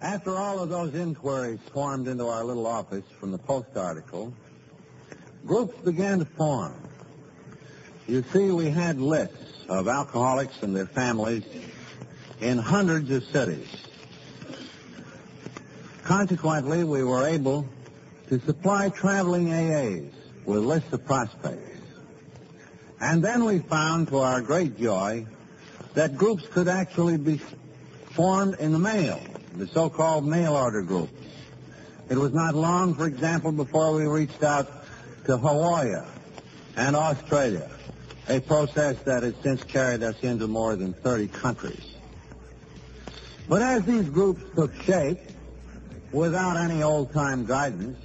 After all of those inquiries swarmed into our little office from the Post article, groups began to form. You see, we had lists of alcoholics and their families in hundreds of cities. Consequently, we were able to supply traveling AAs with lists of prospects. And then we found, to our great joy, that groups could actually be formed in the mail, the so-called mail order groups. It was not long, for example, before we reached out to Hawaii and Australia, a process that has since carried us into more than 30 countries. But as these groups took shape, without any old-time guidance,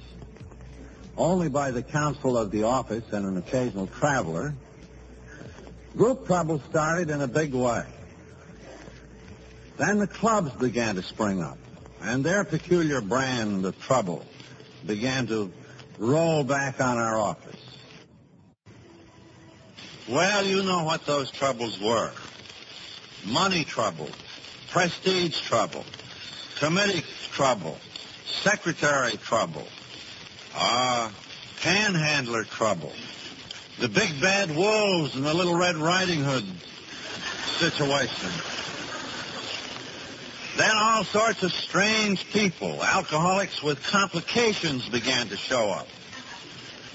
only by the counsel of the office and an occasional traveler, group trouble started in a big way. Then the clubs began to spring up, and their peculiar brand of trouble began to roll back on our office. Well, you know what those troubles were. Money trouble, prestige trouble, committee trouble, secretary trouble, uh, panhandler trouble, the big bad wolves and the little red riding hood situation. Then all sorts of strange people, alcoholics with complications began to show up.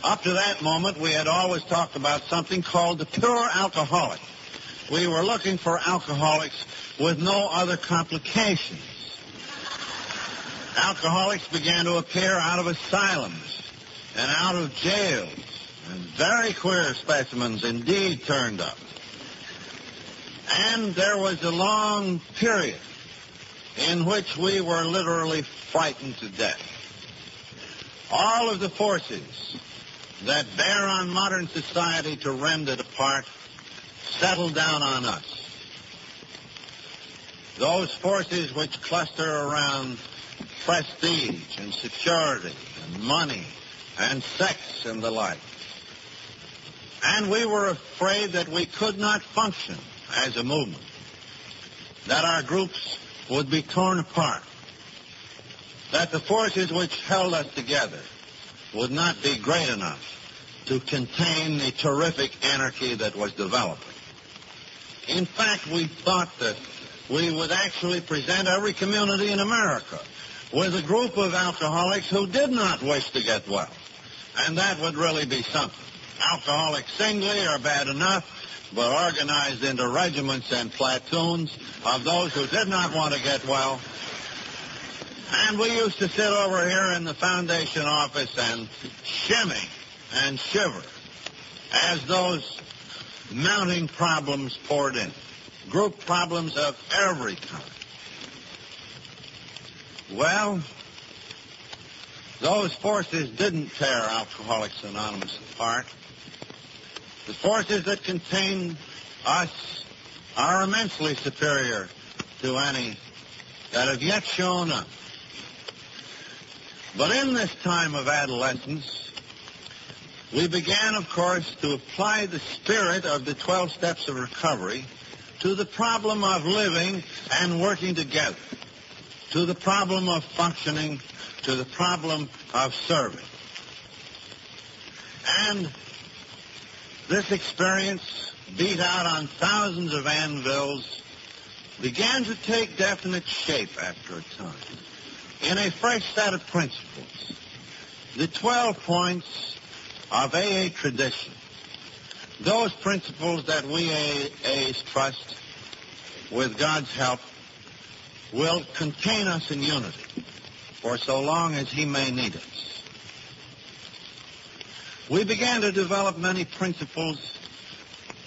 Up to that moment, we had always talked about something called the pure alcoholic. We were looking for alcoholics with no other complications. Alcoholics began to appear out of asylums and out of jails, and very queer specimens indeed turned up. And there was a long period in which we were literally frightened to death. All of the forces that bear on modern society to rend it apart settled down on us. Those forces which cluster around prestige and security and money and sex and the like. And we were afraid that we could not function as a movement, that our groups would be torn apart, that the forces which held us together would not be great enough to contain the terrific anarchy that was developing. In fact, we thought that we would actually present every community in America with a group of alcoholics who did not wish to get well. And that would really be something. Alcoholics singly are bad enough, but organized into regiments and platoons of those who did not want to get well. And we used to sit over here in the foundation office and shimmy and shiver as those mounting problems poured in. Group problems of every kind. Well, those forces didn't tear Alcoholics Anonymous apart. The forces that contain us are immensely superior to any that have yet shown up. But in this time of adolescence, we began, of course, to apply the spirit of the 12 steps of recovery to the problem of living and working together, to the problem of functioning, to the problem of serving. And this experience, beat out on thousands of anvils, began to take definite shape after a time in a fresh set of principles. The 12 points of AA tradition, those principles that we AAs trust, with God's help, will contain us in unity for so long as He may need us we began to develop many principles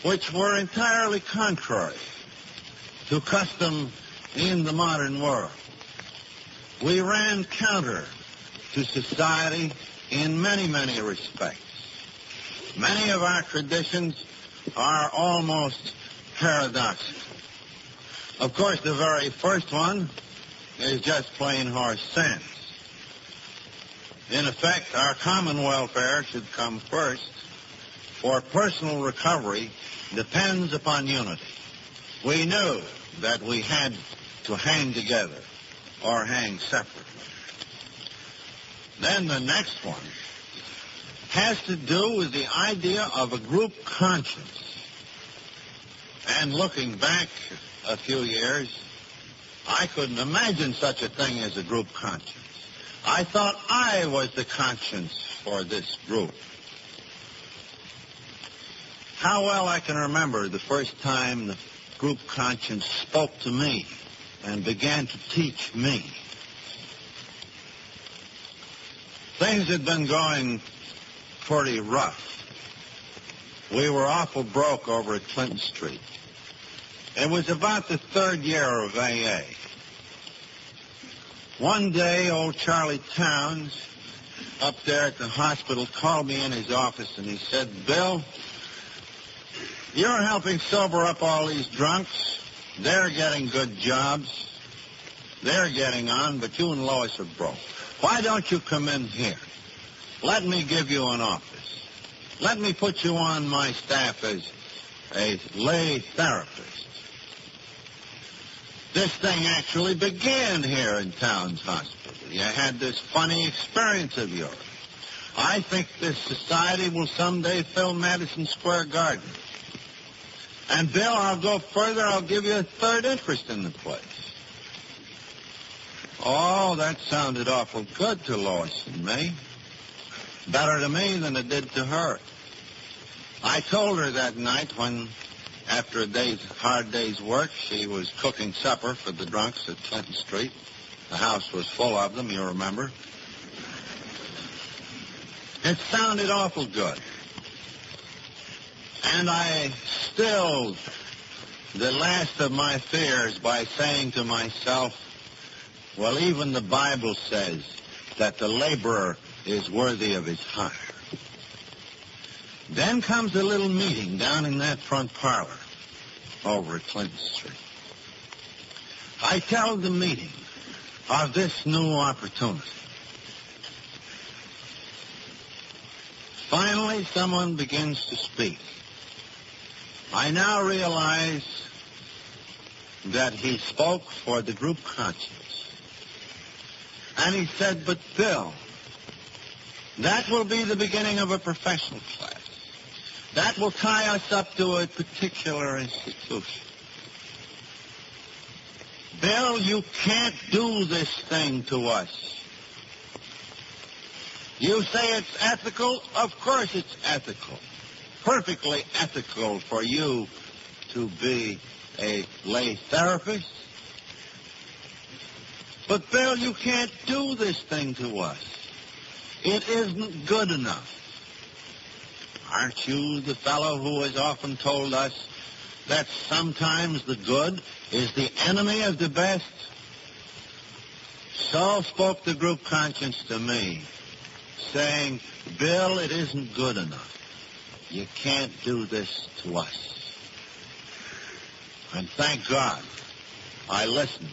which were entirely contrary to custom in the modern world. We ran counter to society in many, many respects. Many of our traditions are almost paradoxical. Of course, the very first one is just plain horse sense. In effect, our common welfare should come first, for personal recovery depends upon unity. We knew that we had to hang together. or hang separately. Then the next one has to do with the idea of a group conscience. And looking back a few years, I couldn't imagine such a thing as a group conscience. I thought I was the conscience for this group. How well I can remember the first time the group conscience spoke to me and began to teach me. Things had been going pretty rough. We were awful broke over at Clinton Street. It was about the third year of AA. One day, old Charlie Towns, up there at the hospital, called me in his office and he said, Bill, you're helping sober up all these drunks. They're getting good jobs. They're getting on, but you and Lois are broke. Why don't you come in here? Let me give you an office. Let me put you on my staff as a lay therapist. This thing actually began here in Towns Hospital. You had this funny experience of yours. I think this society will someday fill Madison Square Garden. And Bill, I'll go further. I'll give you a third interest in the place. Oh, that sounded awful good to Lois and me. Better to me than it did to her. I told her that night when, after a day's hard day's work, she was cooking supper for the drunks at Clinton Street. The house was full of them, you remember. It sounded awful good. And I stilled the last of my fears by saying to myself, well, even the Bible says that the laborer is worthy of his hire. Then comes a little meeting down in that front parlor over at Clinton Street. I tell the meeting of this new opportunity. Finally, someone begins to speak. I now realize that he spoke for the group conscience. And he said, but Bill, that will be the beginning of a professional class. That will tie us up to a particular institution. Bill, you can't do this thing to us. You say it's ethical? Of course it's ethical perfectly ethical for you to be a lay therapist. But, Bill, you can't do this thing to us. It isn't good enough. Aren't you the fellow who has often told us that sometimes the good is the enemy of the best? So spoke the group conscience to me, saying, Bill, it isn't good enough. You can't do this to us. And thank God I listened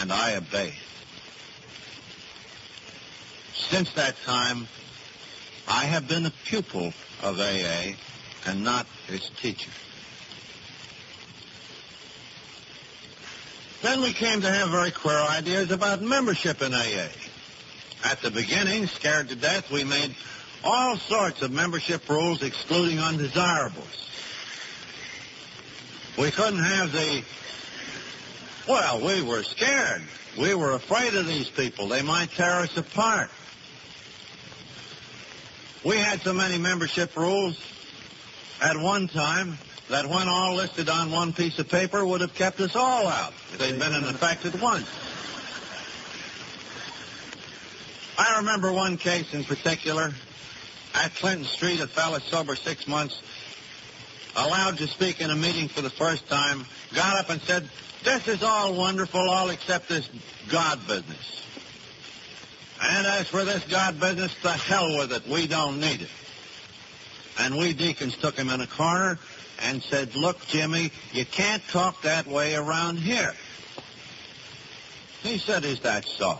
and I obeyed. Since that time, I have been a pupil of AA and not its teacher. Then we came to have very queer ideas about membership in AA. At the beginning, scared to death, we made all sorts of membership rules excluding undesirables. We couldn't have the, well, we were scared. We were afraid of these people. They might tear us apart. We had so many membership rules at one time that when all listed on one piece of paper would have kept us all out if they'd been in effect at once. I remember one case in particular at Clinton Street, a fellow sober six months, allowed to speak in a meeting for the first time, got up and said, this is all wonderful, all except this God business. And as for this God business, the hell with it. We don't need it. And we deacons took him in a corner and said, look, Jimmy, you can't talk that way around here. He said, is that so?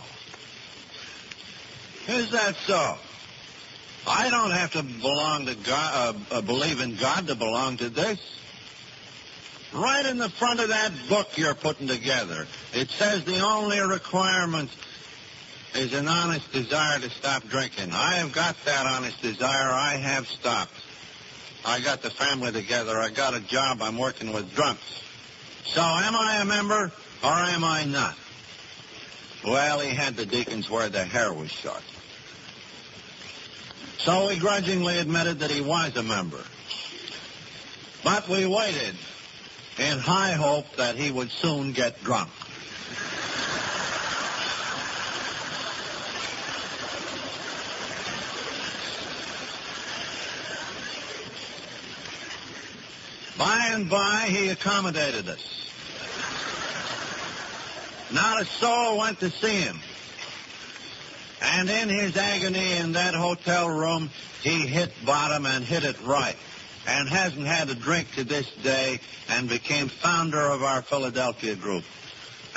Is that so? I don't have to belong to God, uh, uh, believe in God to belong to this. Right in the front of that book you're putting together, it says the only requirement is an honest desire to stop drinking. I have got that honest desire. I have stopped. I got the family together. I got a job. I'm working with drunks. So am I a member or am I not? Well, he had the deacons where the hair was short. So he grudgingly admitted that he was a member. But we waited in high hope that he would soon get drunk. By and by, he accommodated us. Not a soul went to see him. And in his agony in that hotel room, he hit bottom and hit it right. And hasn't had a drink to this day and became founder of our Philadelphia group.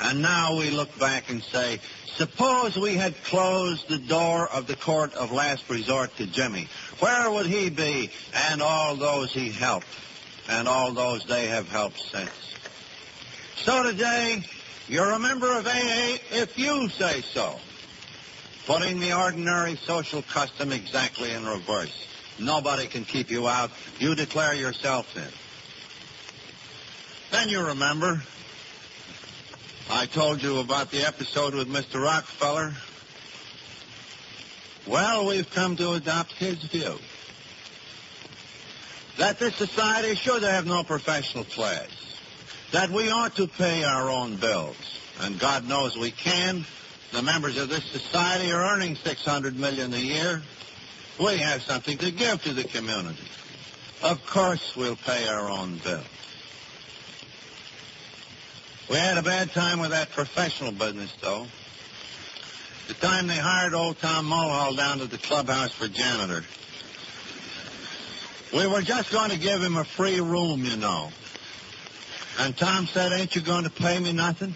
And now we look back and say, suppose we had closed the door of the court of last resort to Jimmy. Where would he be and all those he helped and all those they have helped since? So today, you're a member of AA if you say so. Putting the ordinary social custom exactly in reverse. Nobody can keep you out. You declare yourself in. Then you remember, I told you about the episode with Mr. Rockefeller. Well, we've come to adopt his view. That this society should have no professional class. That we ought to pay our own bills. And God knows we can. The members of this society are earning 600 million a year. We have something to give to the community. Of course we'll pay our own bills. We had a bad time with that professional business, though. The time they hired old Tom Mulhall down to the clubhouse for janitor. We were just going to give him a free room, you know. And Tom said, ain't you going to pay me nothing?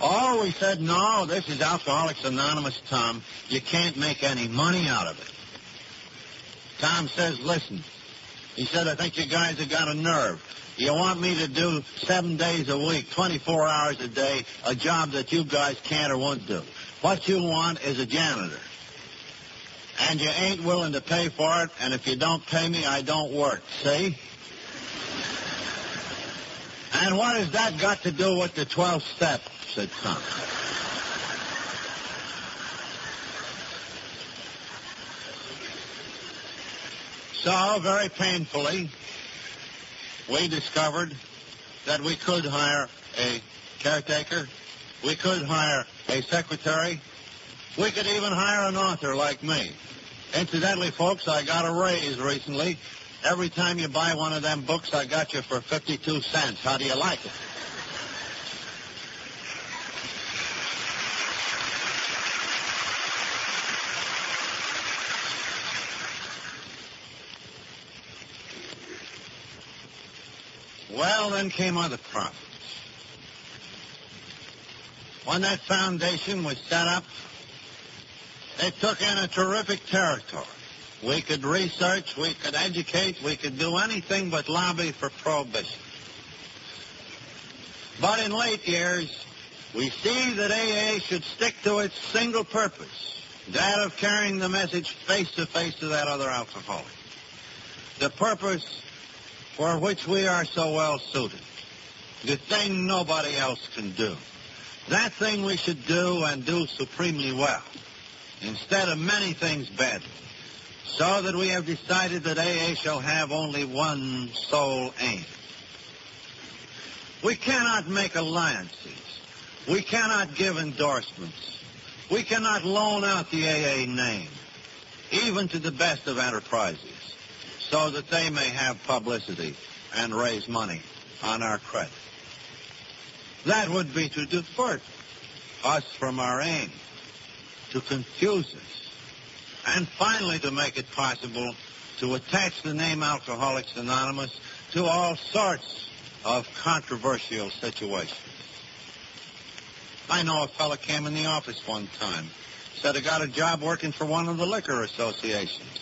Oh, we said, no, this is Alcoholics Anonymous, Tom. You can't make any money out of it. Tom says, listen. He said, I think you guys have got a nerve. You want me to do seven days a week, 24 hours a day, a job that you guys can't or won't do. What you want is a janitor. And you ain't willing to pay for it, and if you don't pay me, I don't work. See? And what has that got to do with the 12th step? said Tom. So, very painfully, we discovered that we could hire a caretaker, we could hire a secretary, we could even hire an author like me. Incidentally, folks, I got a raise recently. Every time you buy one of them books, I got you for 52 cents. How do you like it? Well, then came other problems. When that foundation was set up, it took in a terrific territory. We could research, we could educate, we could do anything but lobby for prohibition. But in late years, we see that AA should stick to its single purpose, that of carrying the message face to face to that other alcoholic. The purpose for which we are so well suited. The thing nobody else can do. That thing we should do and do supremely well, instead of many things badly. So that we have decided that AA shall have only one sole aim. We cannot make alliances. We cannot give endorsements. We cannot loan out the AA name, even to the best of enterprises so that they may have publicity and raise money on our credit. That would be to divert us from our aim, to confuse us, and finally to make it possible to attach the name Alcoholics Anonymous to all sorts of controversial situations. I know a fellow came in the office one time, said he got a job working for one of the liquor associations.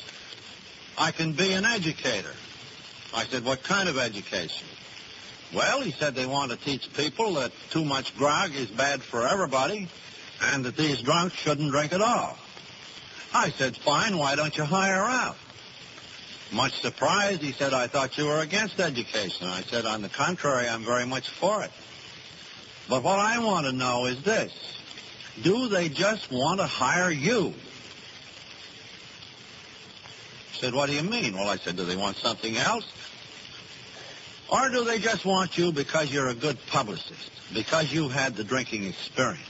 I can be an educator. I said, what kind of education? Well, he said they want to teach people that too much grog is bad for everybody and that these drunks shouldn't drink at all. I said, fine, why don't you hire out? Much surprised, he said, I thought you were against education. I said, on the contrary, I'm very much for it. But what I want to know is this. Do they just want to hire you? He said, what do you mean? Well, I said, do they want something else? Or do they just want you because you're a good publicist, because you had the drinking experience?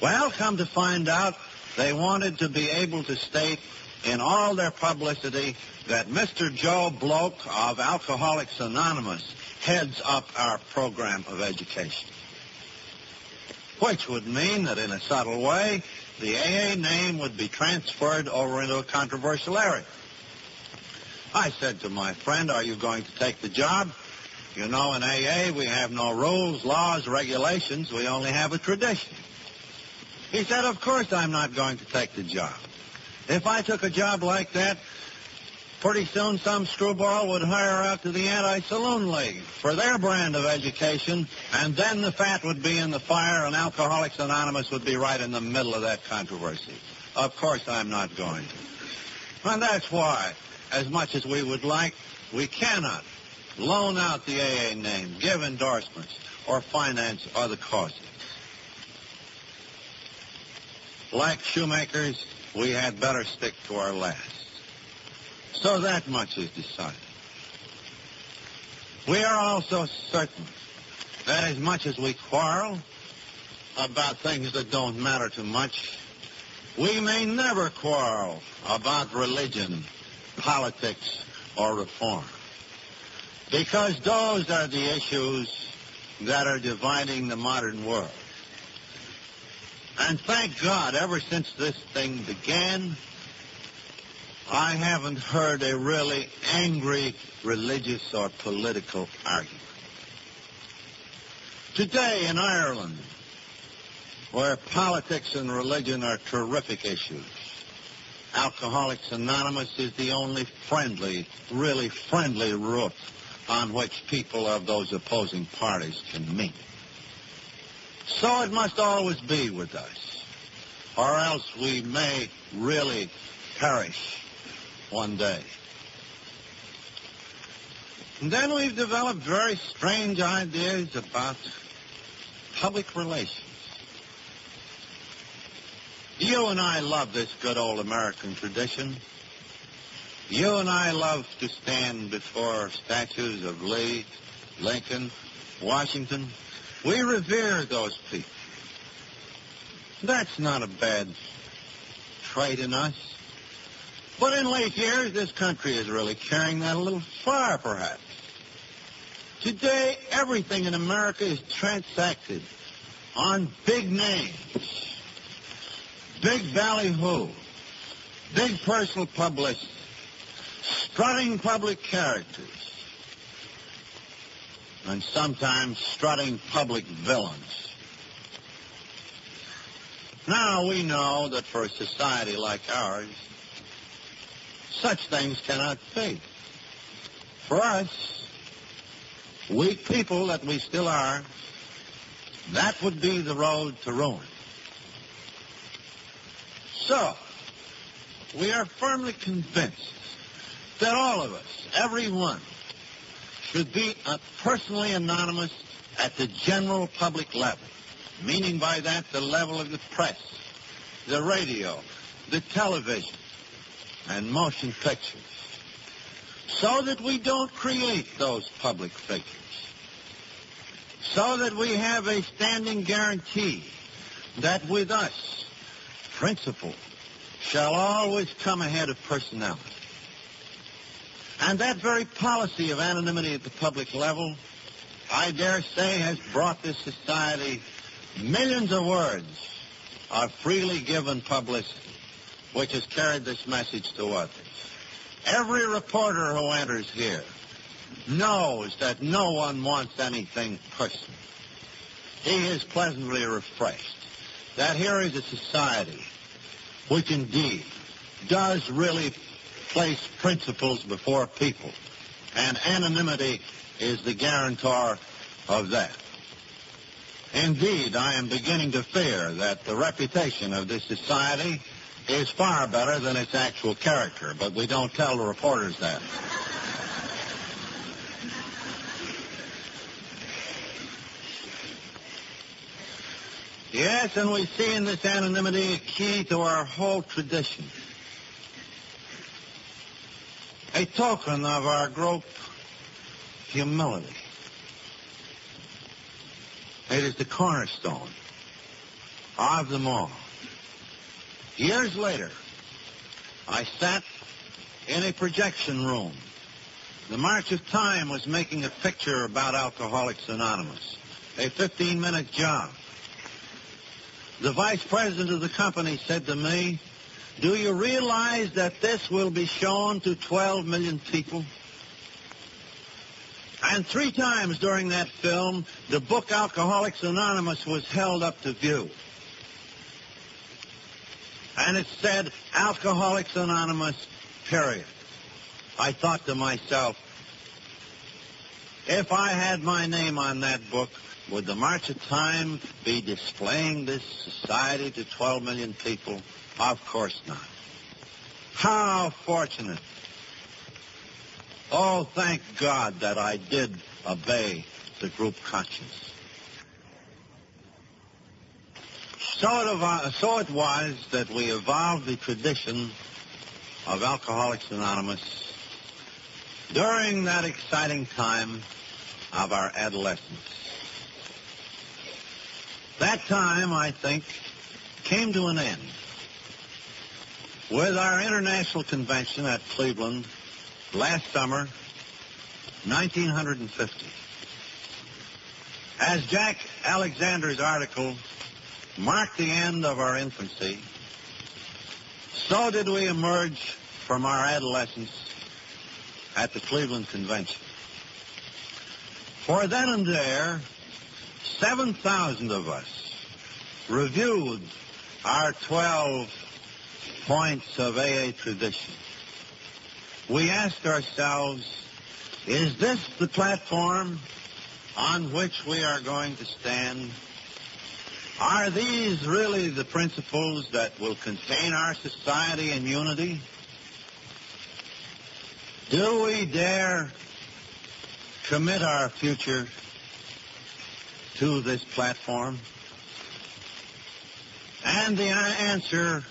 Well, come to find out, they wanted to be able to state in all their publicity that Mr. Joe Bloke of Alcoholics Anonymous heads up our program of education. Which would mean that in a subtle way, the AA name would be transferred over into a controversial area. I said to my friend, are you going to take the job? You know, in AA, we have no rules, laws, regulations. We only have a tradition. He said, of course I'm not going to take the job. If I took a job like that, pretty soon some screwball would hire out to the Anti-Saloon League for their brand of education, and then the fat would be in the fire, and Alcoholics Anonymous would be right in the middle of that controversy. Of course I'm not going to. And that's why as much as we would like, we cannot loan out the AA name, give endorsements, or finance other causes. Like shoemakers, we had better stick to our last. So that much is decided. We are also certain that as much as we quarrel about things that don't matter too much, we may never quarrel about religion politics, or reform. Because those are the issues that are dividing the modern world. And thank God, ever since this thing began, I haven't heard a really angry religious or political argument. Today in Ireland, where politics and religion are terrific issues, Alcoholics Anonymous is the only friendly, really friendly roof on which people of those opposing parties can meet. So it must always be with us, or else we may really perish one day. And then we've developed very strange ideas about public relations. You and I love this good old American tradition. You and I love to stand before statues of Lee, Lincoln, Washington. We revere those people. That's not a bad trait in us. But in late years, this country is really carrying that a little far, perhaps. Today, everything in America is transacted on big names big ballyhoo, big personal publicity, strutting public characters, and sometimes strutting public villains. Now we know that for a society like ours, such things cannot be. For us, weak people that we still are, that would be the road to ruin. So, we are firmly convinced that all of us, every one, should be personally anonymous at the general public level, meaning by that the level of the press, the radio, the television, and motion pictures, so that we don't create those public figures, so that we have a standing guarantee that with us, principle shall always come ahead of personality. And that very policy of anonymity at the public level, I dare say, has brought this society millions of words are freely given publicity, which has carried this message to others. Every reporter who enters here knows that no one wants anything personal. He is pleasantly refreshed that here is a society which indeed does really place principles before people and anonymity is the guarantor of that. Indeed, I am beginning to fear that the reputation of this society is far better than its actual character, but we don't tell the reporters that. Yes, and we see in this anonymity a key to our whole tradition. A token of our great humility. It is the cornerstone of them all. Years later, I sat in a projection room. The March of Time was making a picture about Alcoholics Anonymous, a 15-minute job. The vice president of the company said to me, do you realize that this will be shown to 12 million people? And three times during that film, the book Alcoholics Anonymous was held up to view. And it said, Alcoholics Anonymous, period. I thought to myself, if I had my name on that book, would the March of Time be displaying this society to 12 million people? Of course not. How fortunate. Oh, thank God that I did obey the group conscience. So it, was that we evolved the tradition of Alcoholics Anonymous during that exciting time of our adolescence. That time, I think, came to an end with our international convention at Cleveland last summer, 1950. As Jack Alexander's article marked the end of our infancy, so did we emerge from our adolescence at the Cleveland Convention. For then and there, 7,000 of us reviewed our 12 points of AA tradition. We asked ourselves, is this the platform on which we are going to stand? Are these really the principles that will contain our society in unity? Do we dare commit our future to this platform? And the answer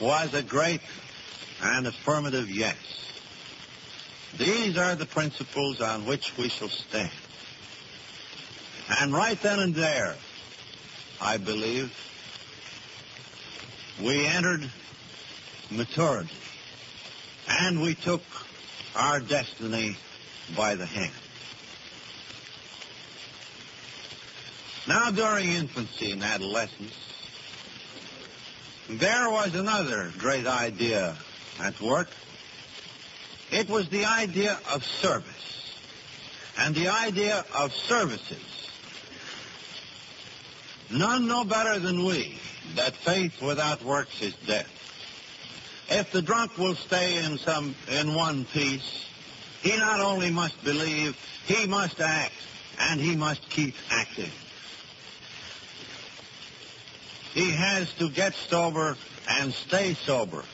was a great and affirmative yes. These are the principles on which we shall stand. And right then and there, I believe, we entered maturity. And we took our destiny by the hand. Now, during infancy and adolescence, there was another great idea at work. It was the idea of service and the idea of services. None know better than we that faith without works is death. If the drunk will stay in some in one piece, he not only must believe, he must act, and he must keep acting. He has to get sober and stay sober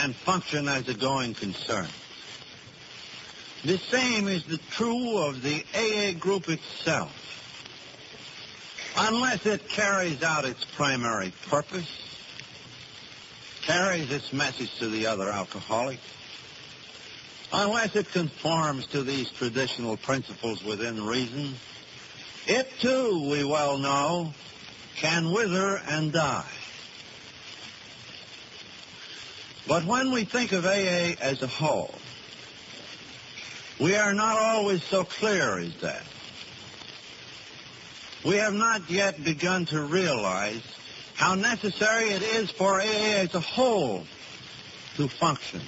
and function as a going concern. The same is the true of the AA group itself. Unless it carries out its primary purpose, carries its message to the other alcoholics, unless it conforms to these traditional principles within reason, it too, we well know, can wither and die. But when we think of AA as a whole, we are not always so clear as that. We have not yet begun to realize how necessary it is for AA as a whole to function.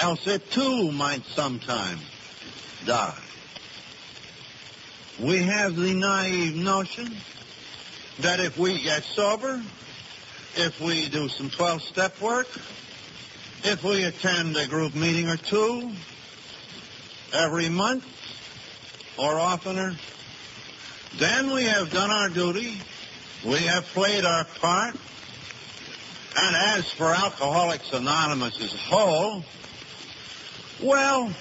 Else it too might sometime die. We have the naive notion that if we get sober, if we do some 12-step work, if we attend a group meeting or two every month, or oftener, then we have done our duty. We have played our part. And as for Alcoholics Anonymous as a whole, well,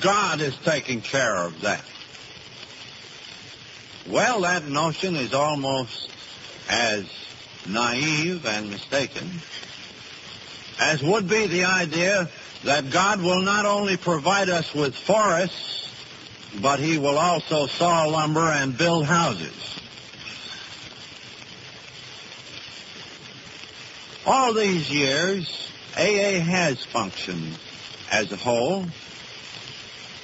God is taking care of that. Well, that notion is almost as naive and mistaken as would be the idea that God will not only provide us with forests, but he will also saw lumber and build houses. All these years, AA has functioned as a whole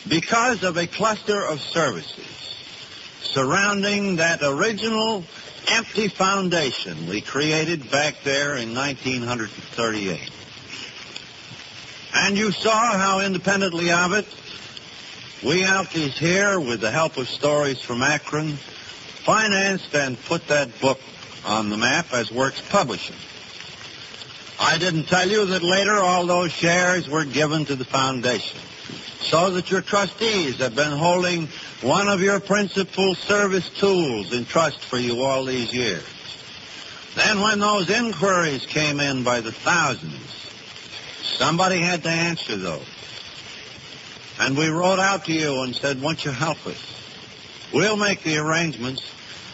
because of a cluster of services surrounding that original empty foundation we created back there in 1938. And you saw how independently of it, we Alkies here, with the help of stories from Akron, financed and put that book on the map as Works Publishing. I didn't tell you that later all those shares were given to the foundation so that your trustees have been holding one of your principal service tools in trust for you all these years. Then when those inquiries came in by the thousands, somebody had to answer those. And we wrote out to you and said, won't you help us? We'll make the arrangements.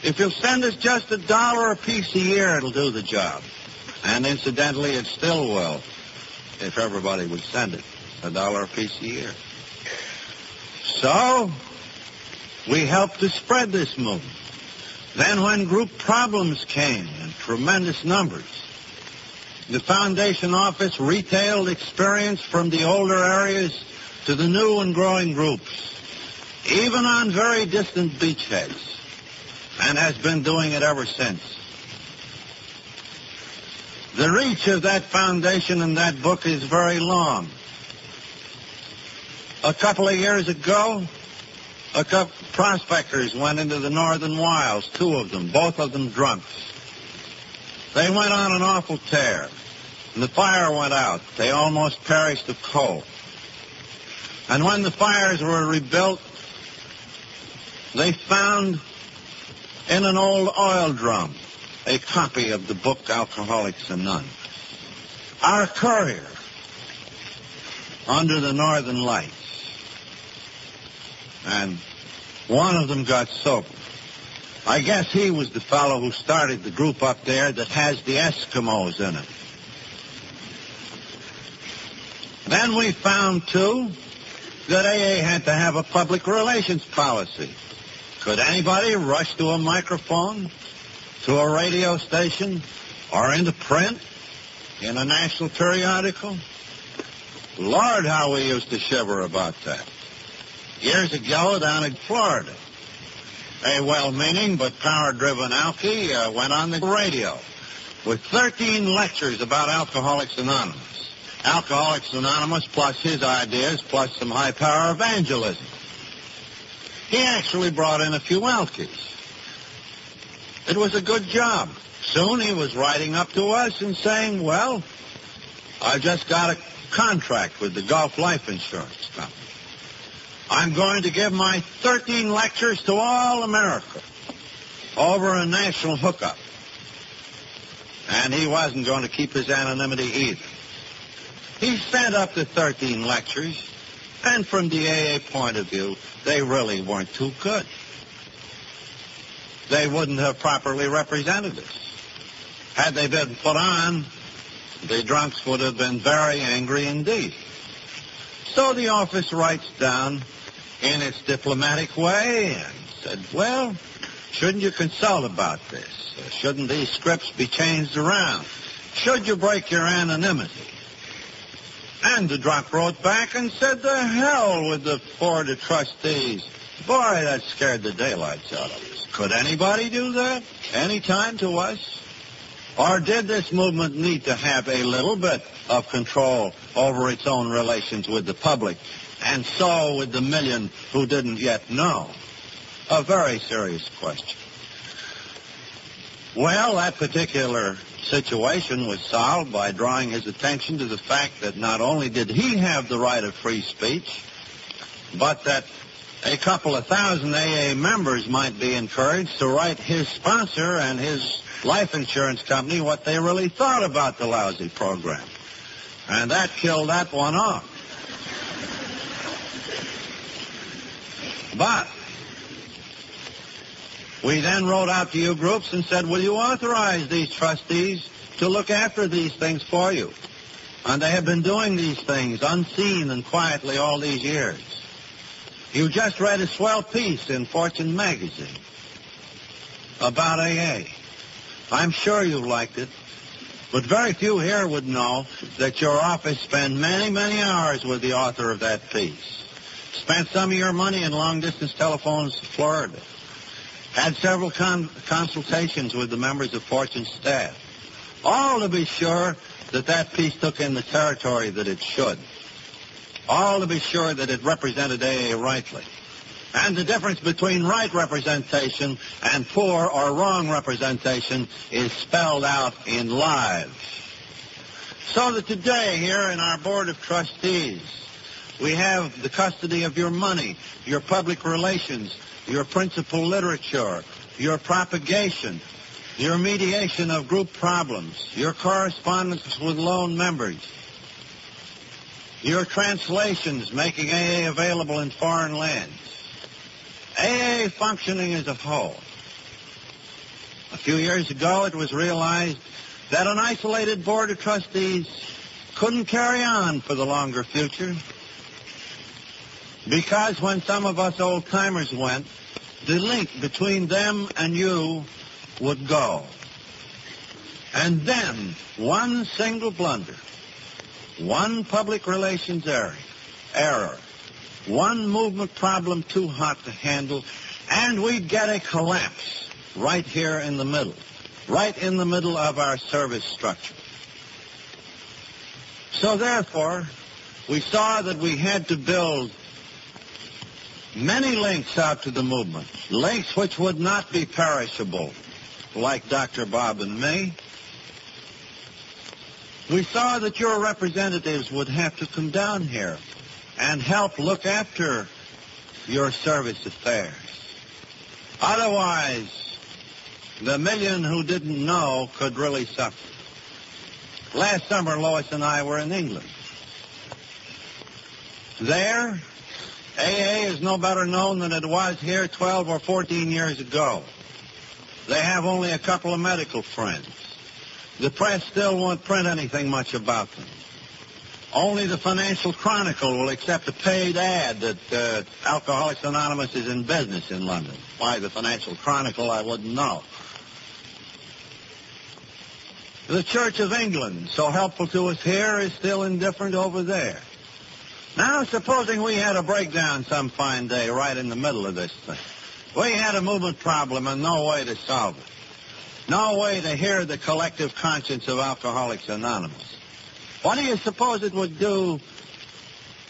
If you'll send us just a dollar a piece a year, it'll do the job. And incidentally, it still will, if everybody would send it, a dollar a piece a year. So, we helped to spread this movement. Then when group problems came in tremendous numbers, the foundation office retailed experience from the older areas to the new and growing groups, even on very distant beachheads, and has been doing it ever since. The reach of that foundation and that book is very long. A couple of years ago, a couple prospectors went into the northern wilds, two of them, both of them drunks. They went on an awful tear, and the fire went out. They almost perished of cold. And when the fires were rebuilt, they found in an old oil drum a copy of the book Alcoholics Anonymous. Our courier under the northern lights. And one of them got sober. I guess he was the fellow who started the group up there that has the Eskimos in it. Then we found, too, that AA had to have a public relations policy. Could anybody rush to a microphone, to a radio station, or into print in a national periodical? Lord, how we used to shiver about that. Years ago down in Florida, a well-meaning but power-driven alky uh, went on the radio with 13 lectures about Alcoholics Anonymous. Alcoholics Anonymous plus his ideas plus some high-power evangelism. He actually brought in a few alkies. It was a good job. Soon he was writing up to us and saying, well, I just got a contract with the Gulf Life Insurance Company. I'm going to give my 13 lectures to all America over a national hookup. And he wasn't going to keep his anonymity either. He sent up the 13 lectures, and from the AA point of view, they really weren't too good. They wouldn't have properly represented us. Had they been put on, the drunks would have been very angry indeed. So the office writes down in its diplomatic way and said, well, shouldn't you consult about this? Uh, shouldn't these scripts be changed around? Should you break your anonymity? And the drunk wrote back and said, the hell with the board of trustees. Boy, that scared the daylights out of us. Could anybody do that? Any time to us? Or did this movement need to have a little bit of control over its own relations with the public and so with the million who didn't yet know? A very serious question. Well, that particular situation was solved by drawing his attention to the fact that not only did he have the right of free speech, but that a couple of thousand AA members might be encouraged to write his sponsor and his life insurance company what they really thought about the lousy program. And that killed that one off. But we then wrote out to you groups and said, will you authorize these trustees to look after these things for you? And they have been doing these things unseen and quietly all these years. You just read a swell piece in Fortune magazine about AA. I'm sure you liked it. But very few here would know that your office spent many, many hours with the author of that piece. Spent some of your money in long-distance telephones to Florida. Had several con- consultations with the members of Fortune's staff. All to be sure that that piece took in the territory that it should. All to be sure that it represented AA rightly. And the difference between right representation and poor or wrong representation is spelled out in lives. So that today here in our Board of Trustees, we have the custody of your money, your public relations, your principal literature, your propagation, your mediation of group problems, your correspondence with lone members, your translations making AA available in foreign lands, AA functioning as a whole. A few years ago, it was realized that an isolated board of trustees couldn't carry on for the longer future because when some of us old-timers went, the link between them and you would go. And then, one single blunder, one public relations error, error, one movement problem too hot to handle, and we'd get a collapse right here in the middle, right in the middle of our service structure. So therefore, we saw that we had to build many links out to the movement, links which would not be perishable, like Dr. Bob and me. We saw that your representatives would have to come down here and help look after your service affairs. Otherwise, the million who didn't know could really suffer. Last summer, Lois and I were in England. There, AA is no better known than it was here 12 or 14 years ago. They have only a couple of medical friends. The press still won't print anything much about them. Only the Financial Chronicle will accept a paid ad that uh, Alcoholics Anonymous is in business in London. Why the Financial Chronicle, I wouldn't know. The Church of England, so helpful to us here, is still indifferent over there. Now, supposing we had a breakdown some fine day right in the middle of this thing. We had a movement problem and no way to solve it. No way to hear the collective conscience of Alcoholics Anonymous. What do you suppose it would do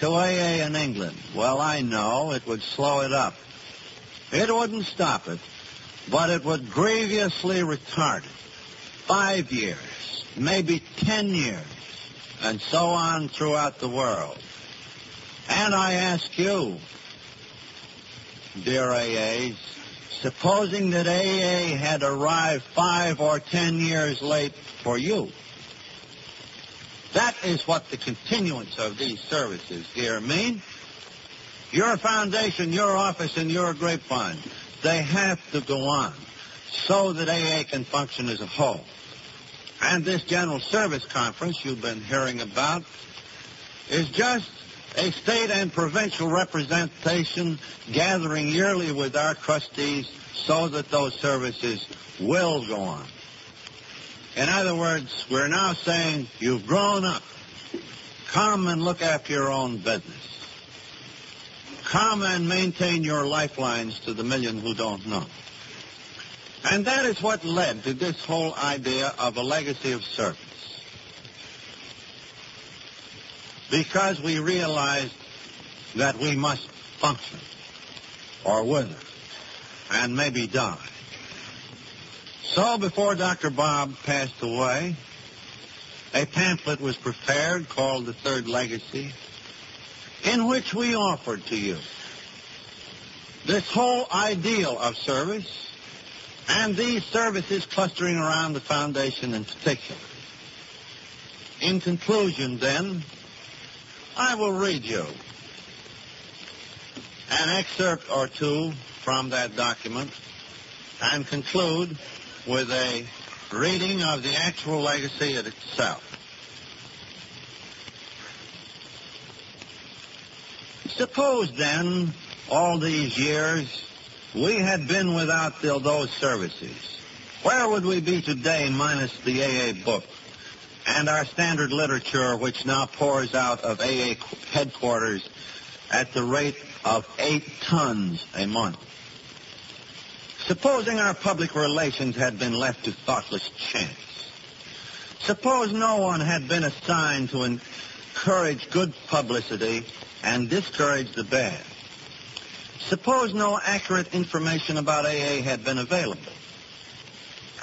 to AA in England? Well, I know it would slow it up. It wouldn't stop it, but it would grievously retard it. Five years, maybe ten years, and so on throughout the world. And I ask you, dear AAs, supposing that AA had arrived five or ten years late for you, that is what the continuance of these services here mean. Your foundation, your office, and your grapevine, they have to go on so that AA can function as a whole. And this General Service Conference you've been hearing about is just a state and provincial representation gathering yearly with our trustees so that those services will go on. In other words, we're now saying you've grown up. Come and look after your own business. Come and maintain your lifelines to the million who don't know. And that is what led to this whole idea of a legacy of service. Because we realized that we must function or wither and maybe die. So before Dr. Bob passed away, a pamphlet was prepared called The Third Legacy in which we offered to you this whole ideal of service and these services clustering around the foundation in particular. In conclusion, then, I will read you an excerpt or two from that document and conclude with a reading of the actual legacy itself. Suppose then, all these years, we had been without those services. Where would we be today minus the AA book and our standard literature which now pours out of AA headquarters at the rate of eight tons a month? Supposing our public relations had been left to thoughtless chance. Suppose no one had been assigned to encourage good publicity and discourage the bad. Suppose no accurate information about AA had been available.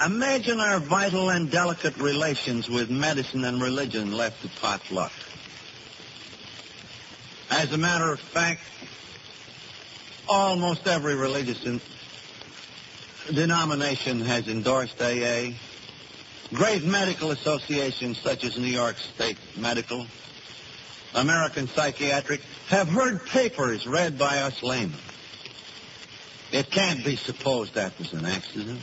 Imagine our vital and delicate relations with medicine and religion left to pot luck. As a matter of fact, almost every religious denomination has endorsed AA. Great medical associations such as New York State Medical, American Psychiatric, have heard papers read by us laymen. It can't be supposed that was an accident.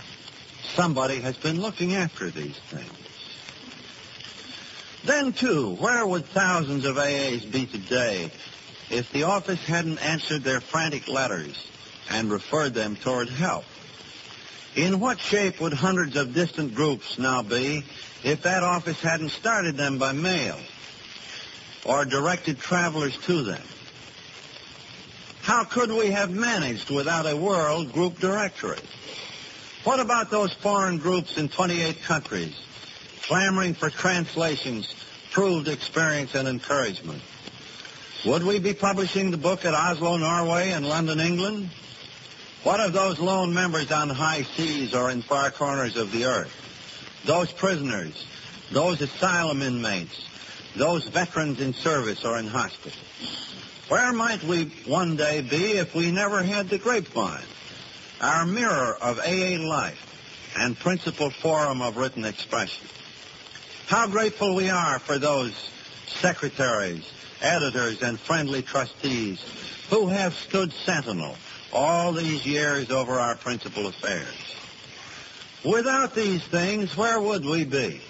Somebody has been looking after these things. Then, too, where would thousands of AAs be today if the office hadn't answered their frantic letters and referred them toward help? In what shape would hundreds of distant groups now be if that office hadn't started them by mail or directed travelers to them? How could we have managed without a world group directory? What about those foreign groups in 28 countries clamoring for translations, proved experience, and encouragement? Would we be publishing the book at Oslo, Norway, and London, England? What of those lone members on high seas or in far corners of the earth? Those prisoners, those asylum inmates, those veterans in service or in hospital? Where might we one day be if we never had the grapevine, our mirror of AA life and principal forum of written expression? How grateful we are for those secretaries, editors, and friendly trustees who have stood sentinel all these years over our principal affairs. Without these things, where would we be?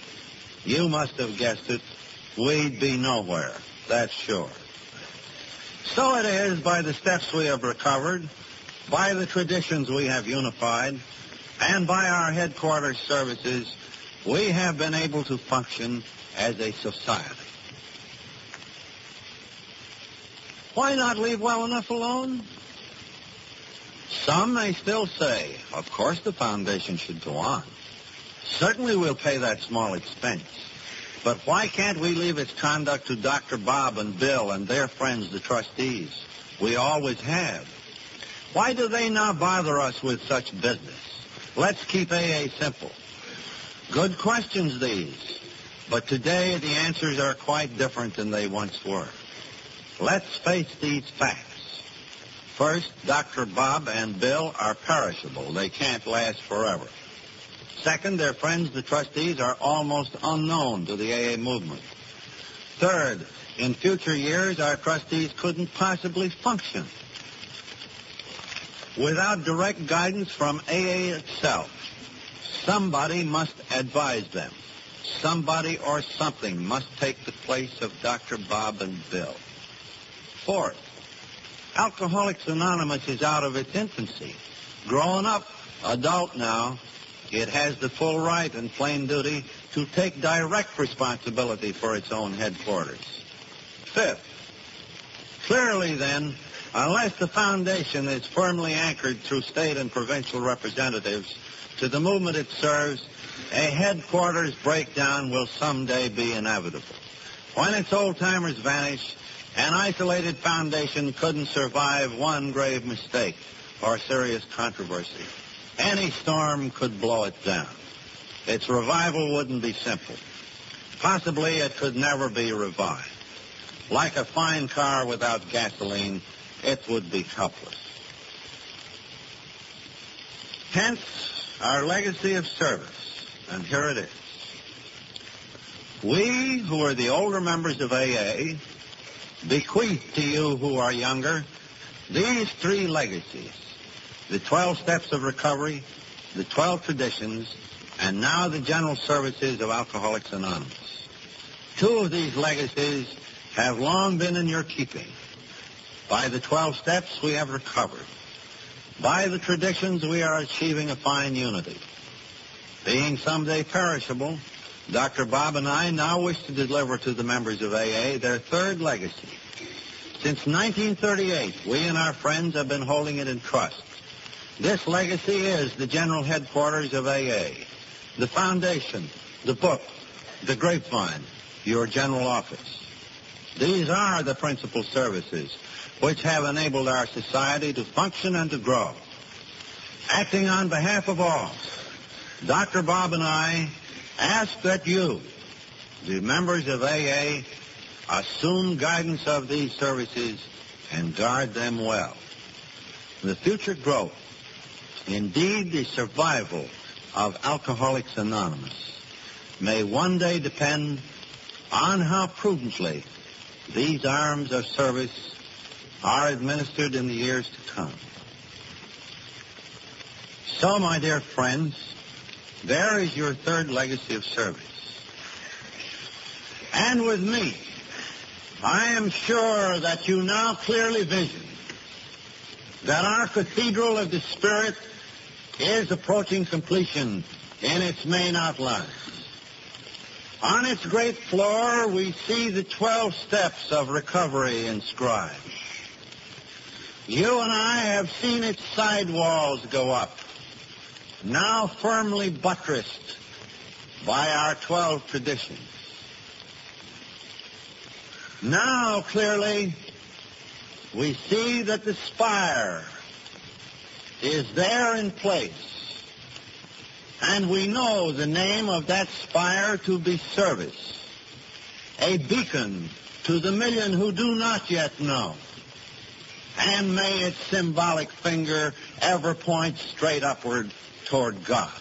You must have guessed it. We'd be nowhere. That's sure. So it is by the steps we have recovered, by the traditions we have unified, and by our headquarters services, we have been able to function as a society. Why not leave well enough alone? Some may still say, of course the foundation should go on. Certainly we'll pay that small expense. But why can't we leave its conduct to Dr. Bob and Bill and their friends, the trustees? We always have. Why do they now bother us with such business? Let's keep AA simple. Good questions, these. But today the answers are quite different than they once were. Let's face these facts. First, Dr. Bob and Bill are perishable. They can't last forever. Second, their friends, the trustees, are almost unknown to the AA movement. Third, in future years, our trustees couldn't possibly function without direct guidance from AA itself. Somebody must advise them. Somebody or something must take the place of Dr. Bob and Bill. Fourth, Alcoholics Anonymous is out of its infancy. Grown up, adult now, it has the full right and plain duty to take direct responsibility for its own headquarters. Fifth, clearly then, unless the foundation is firmly anchored through state and provincial representatives to the movement it serves, a headquarters breakdown will someday be inevitable. When its old-timers vanish, an isolated foundation couldn't survive one grave mistake or serious controversy. Any storm could blow it down. Its revival wouldn't be simple. Possibly it could never be revived. Like a fine car without gasoline, it would be helpless. Hence, our legacy of service. And here it is. We, who are the older members of AA, bequeath to you who are younger these three legacies. The 12 steps of recovery, the 12 traditions, and now the general services of Alcoholics Anonymous. Two of these legacies have long been in your keeping. By the 12 steps, we have recovered. By the traditions, we are achieving a fine unity. Being someday perishable, Dr. Bob and I now wish to deliver to the members of AA their third legacy. Since 1938, we and our friends have been holding it in trust. This legacy is the general headquarters of AA, the foundation, the book, the grapevine, your general office. These are the principal services which have enabled our society to function and to grow. Acting on behalf of all, Dr. Bob and I ask that you, the members of AA, assume guidance of these services and guard them well. The future growth, indeed the survival of Alcoholics Anonymous, may one day depend on how prudently these arms of service are administered in the years to come. So, my dear friends, there is your third legacy of service. And with me, I am sure that you now clearly vision that our Cathedral of the Spirit is approaching completion in its main outlines. On its great floor, we see the 12 steps of recovery inscribed. You and I have seen its side walls go up, now firmly buttressed by our 12 traditions. Now, clearly, we see that the spire is there in place. And we know the name of that spire to be service, a beacon to the million who do not yet know. And may its symbolic finger ever point straight upward toward God.